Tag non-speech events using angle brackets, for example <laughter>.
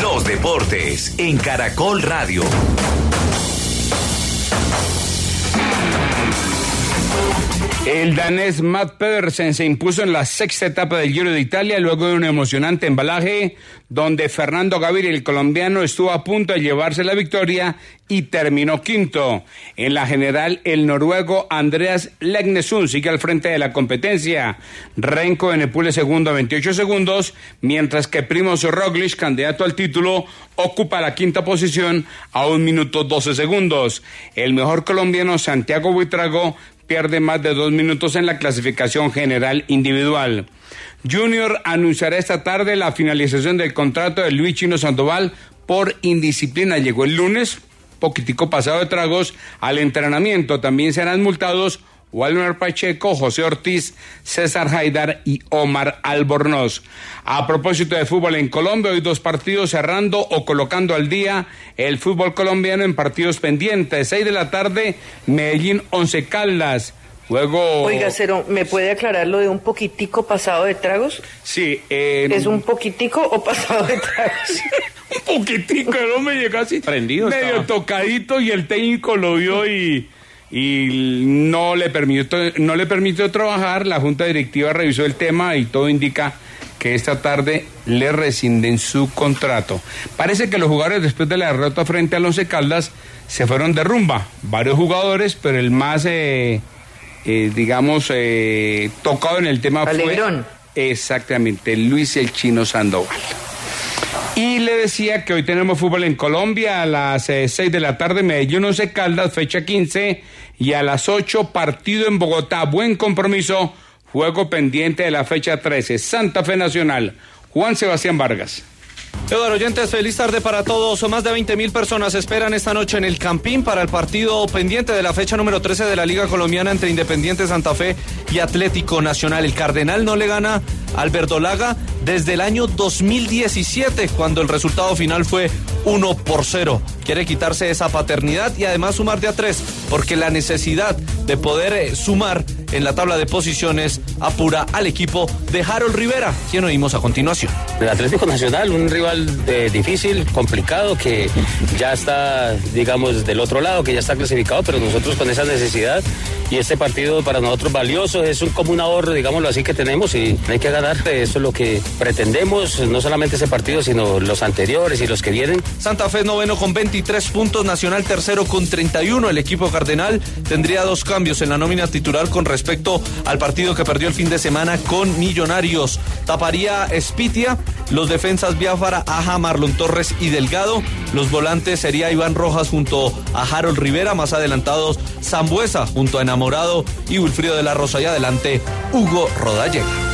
Los deportes en Caracol Radio. El danés Matt Pedersen se impuso en la sexta etapa del Giro de Italia luego de un emocionante embalaje donde Fernando Gaviria, el colombiano, estuvo a punto de llevarse la victoria y terminó quinto. En la general, el noruego Andreas Legnesun sigue al frente de la competencia. Renko en Epule segundo a 28 segundos, mientras que Primoz Roglic, candidato al título, ocupa la quinta posición a un minuto 12 segundos. El mejor colombiano Santiago Buitrago pierde más de dos minutos en la clasificación general individual. Junior anunciará esta tarde la finalización del contrato de Luis Chino Sandoval por indisciplina. Llegó el lunes, poquitico pasado de tragos, al entrenamiento. También serán multados Walmer Pacheco, José Ortiz, César Haidar y Omar Albornoz. A propósito de fútbol en Colombia, hoy dos partidos cerrando o colocando al día el fútbol colombiano en partidos pendientes. Seis de la tarde, Medellín, Once Caldas. Luego. Oiga, Cero, ¿me puede aclarar lo de un poquitico pasado de tragos? Sí. Eh, ¿Es un poquitico o pasado de tragos? <laughs> un poquitico, no me llegó así. Prendido. Medio tocadito y el técnico lo vio y y no le permitió no le permitió trabajar, la junta directiva revisó el tema y todo indica que esta tarde le rescinden su contrato. Parece que los jugadores después de la derrota frente al Once Caldas se fueron de rumba, varios jugadores, pero el más eh, eh, digamos eh, tocado en el tema Alegrón. fue exactamente Luis el Chino Sandoval. Y le decía que hoy tenemos fútbol en Colombia a las 6 de la tarde, Medellín Once Caldas, fecha 15 y a las 8 partido en Bogotá. Buen compromiso, juego pendiente de la fecha 13. Santa Fe Nacional. Juan Sebastián Vargas. Eduardo Oyentes, feliz tarde para todos. Más de 20 mil personas esperan esta noche en el Campín para el partido pendiente de la fecha número 13 de la Liga Colombiana entre Independiente Santa Fe y Atlético Nacional. El Cardenal no le gana al Verdolaga desde el año 2017, cuando el resultado final fue 1 por 0. Quiere quitarse esa paternidad y además sumar de a 3, porque la necesidad de poder eh, sumar en la tabla de posiciones apura al equipo de Harold Rivera, quien oímos a continuación. El Atlético Nacional, un rival eh, difícil, complicado, que ya está, digamos, del otro lado, que ya está clasificado, pero nosotros con esa necesidad y este partido para nosotros valioso, es un, como un ahorro, digámoslo así, que tenemos y hay que ganar. Eso es lo que pretendemos, no solamente ese partido, sino los anteriores y los que vienen. Santa Fe noveno con 23 puntos, Nacional tercero con 31. El equipo cardenal tendría dos cambios en la nómina titular con respecto al partido que perdió el fin de semana con Millonarios. Taparía Espitia, los defensas Biafara, Aja, Marlon Torres y Delgado. Los volantes sería Iván Rojas junto a Harold Rivera, más adelantados Zambuesa junto a Enamorado y Wilfrido de la Rosa y adelante Hugo Rodallega.